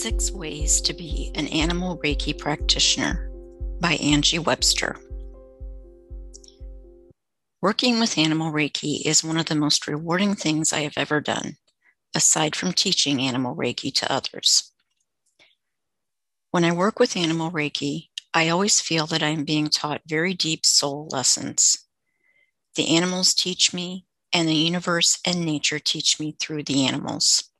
Six Ways to Be an Animal Reiki Practitioner by Angie Webster. Working with animal Reiki is one of the most rewarding things I have ever done, aside from teaching animal Reiki to others. When I work with animal Reiki, I always feel that I am being taught very deep soul lessons. The animals teach me, and the universe and nature teach me through the animals.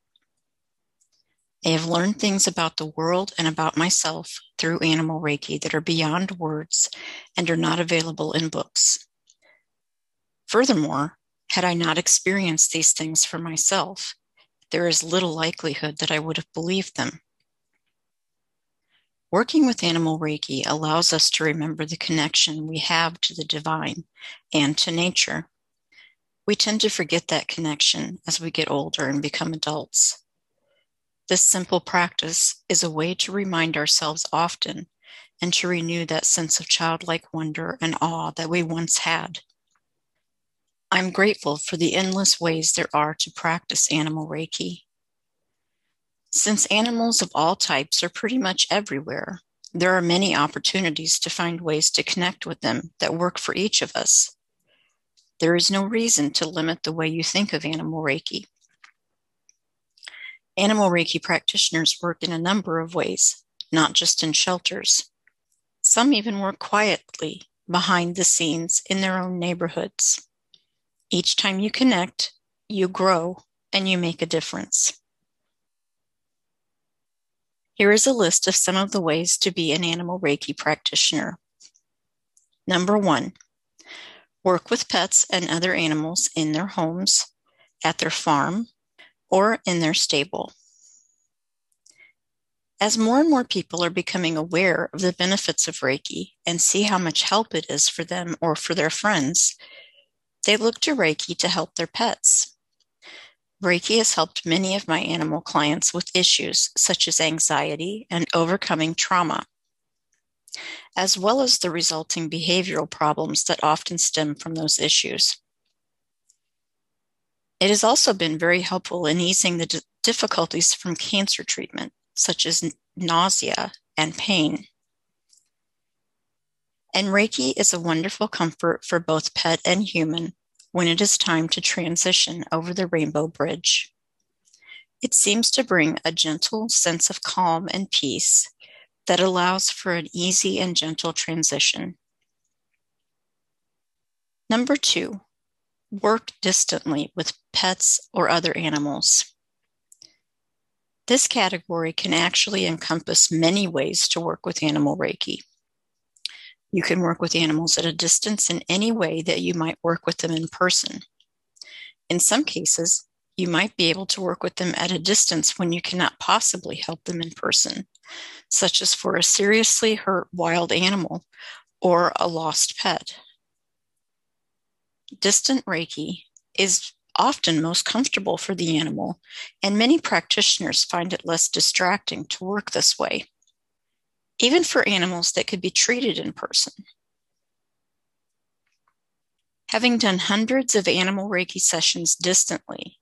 I have learned things about the world and about myself through animal Reiki that are beyond words and are not available in books. Furthermore, had I not experienced these things for myself, there is little likelihood that I would have believed them. Working with animal Reiki allows us to remember the connection we have to the divine and to nature. We tend to forget that connection as we get older and become adults. This simple practice is a way to remind ourselves often and to renew that sense of childlike wonder and awe that we once had. I'm grateful for the endless ways there are to practice animal Reiki. Since animals of all types are pretty much everywhere, there are many opportunities to find ways to connect with them that work for each of us. There is no reason to limit the way you think of animal Reiki. Animal Reiki practitioners work in a number of ways, not just in shelters. Some even work quietly behind the scenes in their own neighborhoods. Each time you connect, you grow and you make a difference. Here is a list of some of the ways to be an animal Reiki practitioner. Number one, work with pets and other animals in their homes, at their farm, or in their stable. As more and more people are becoming aware of the benefits of Reiki and see how much help it is for them or for their friends, they look to Reiki to help their pets. Reiki has helped many of my animal clients with issues such as anxiety and overcoming trauma, as well as the resulting behavioral problems that often stem from those issues. It has also been very helpful in easing the d- difficulties from cancer treatment, such as n- nausea and pain. And Reiki is a wonderful comfort for both pet and human when it is time to transition over the rainbow bridge. It seems to bring a gentle sense of calm and peace that allows for an easy and gentle transition. Number two, work distantly with pets or other animals. This category can actually encompass many ways to work with animal Reiki. You can work with animals at a distance in any way that you might work with them in person. In some cases, you might be able to work with them at a distance when you cannot possibly help them in person, such as for a seriously hurt wild animal or a lost pet distant Reiki is often most comfortable for the animal, and many practitioners find it less distracting to work this way, even for animals that could be treated in person. Having done hundreds of animal Reiki sessions distantly,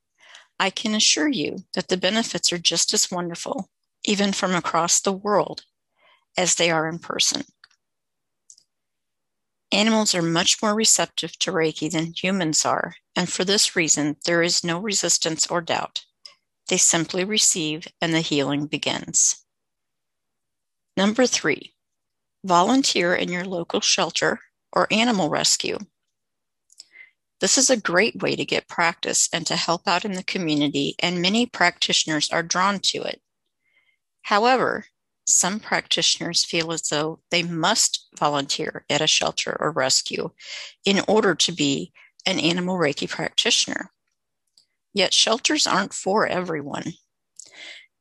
I can assure you that the benefits are just as wonderful, even from across the world, as they are in person. Animals are much more receptive to Reiki than humans are, and for this reason, there is no resistance or doubt. They simply receive and the healing begins. Number three, volunteer in your local shelter or animal rescue. This is a great way to get practice and to help out in the community, and many practitioners are drawn to it. However, some practitioners feel as though they must volunteer at a shelter or rescue in order to be an animal Reiki practitioner. Yet shelters aren't for everyone.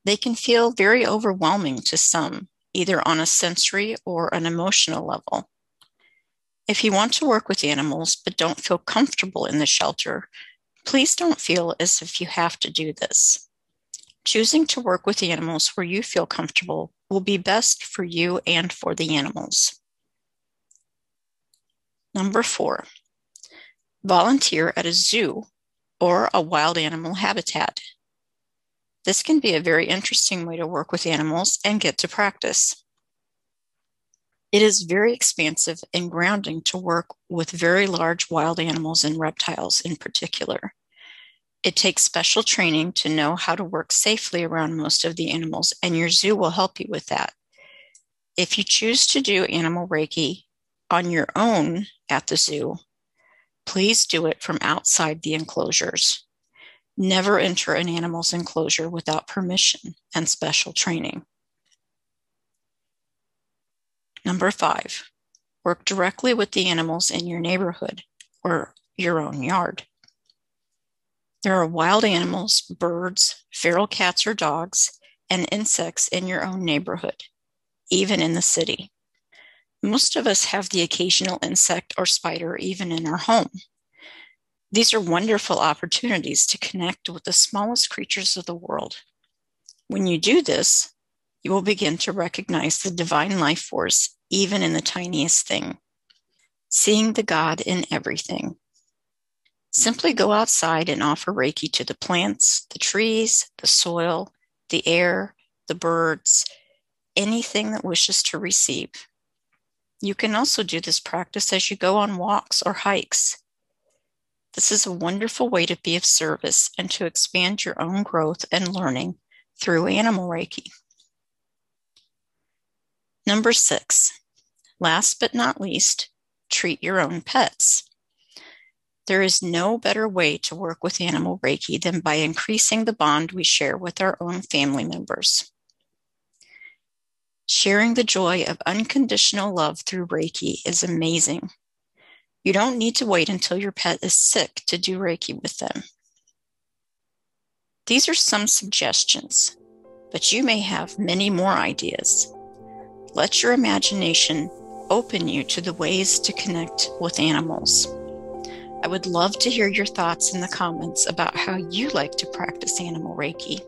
They can feel very overwhelming to some, either on a sensory or an emotional level. If you want to work with animals but don't feel comfortable in the shelter, please don't feel as if you have to do this. Choosing to work with animals where you feel comfortable will be best for you and for the animals. Number four, volunteer at a zoo or a wild animal habitat. This can be a very interesting way to work with animals and get to practice. It is very expansive and grounding to work with very large wild animals and reptiles in particular. It takes special training to know how to work safely around most of the animals, and your zoo will help you with that. If you choose to do animal Reiki on your own at the zoo, please do it from outside the enclosures. Never enter an animal's enclosure without permission and special training. Number five, work directly with the animals in your neighborhood or your own yard. There are wild animals, birds, feral cats or dogs, and insects in your own neighborhood, even in the city. Most of us have the occasional insect or spider even in our home. These are wonderful opportunities to connect with the smallest creatures of the world. When you do this, you will begin to recognize the divine life force even in the tiniest thing, seeing the God in everything. Simply go outside and offer Reiki to the plants, the trees, the soil, the air, the birds, anything that wishes to receive. You can also do this practice as you go on walks or hikes. This is a wonderful way to be of service and to expand your own growth and learning through animal Reiki. Number six, last but not least, treat your own pets. There is no better way to work with animal Reiki than by increasing the bond we share with our own family members. Sharing the joy of unconditional love through Reiki is amazing. You don't need to wait until your pet is sick to do Reiki with them. These are some suggestions, but you may have many more ideas. Let your imagination open you to the ways to connect with animals. I would love to hear your thoughts in the comments about how you like to practice animal Reiki.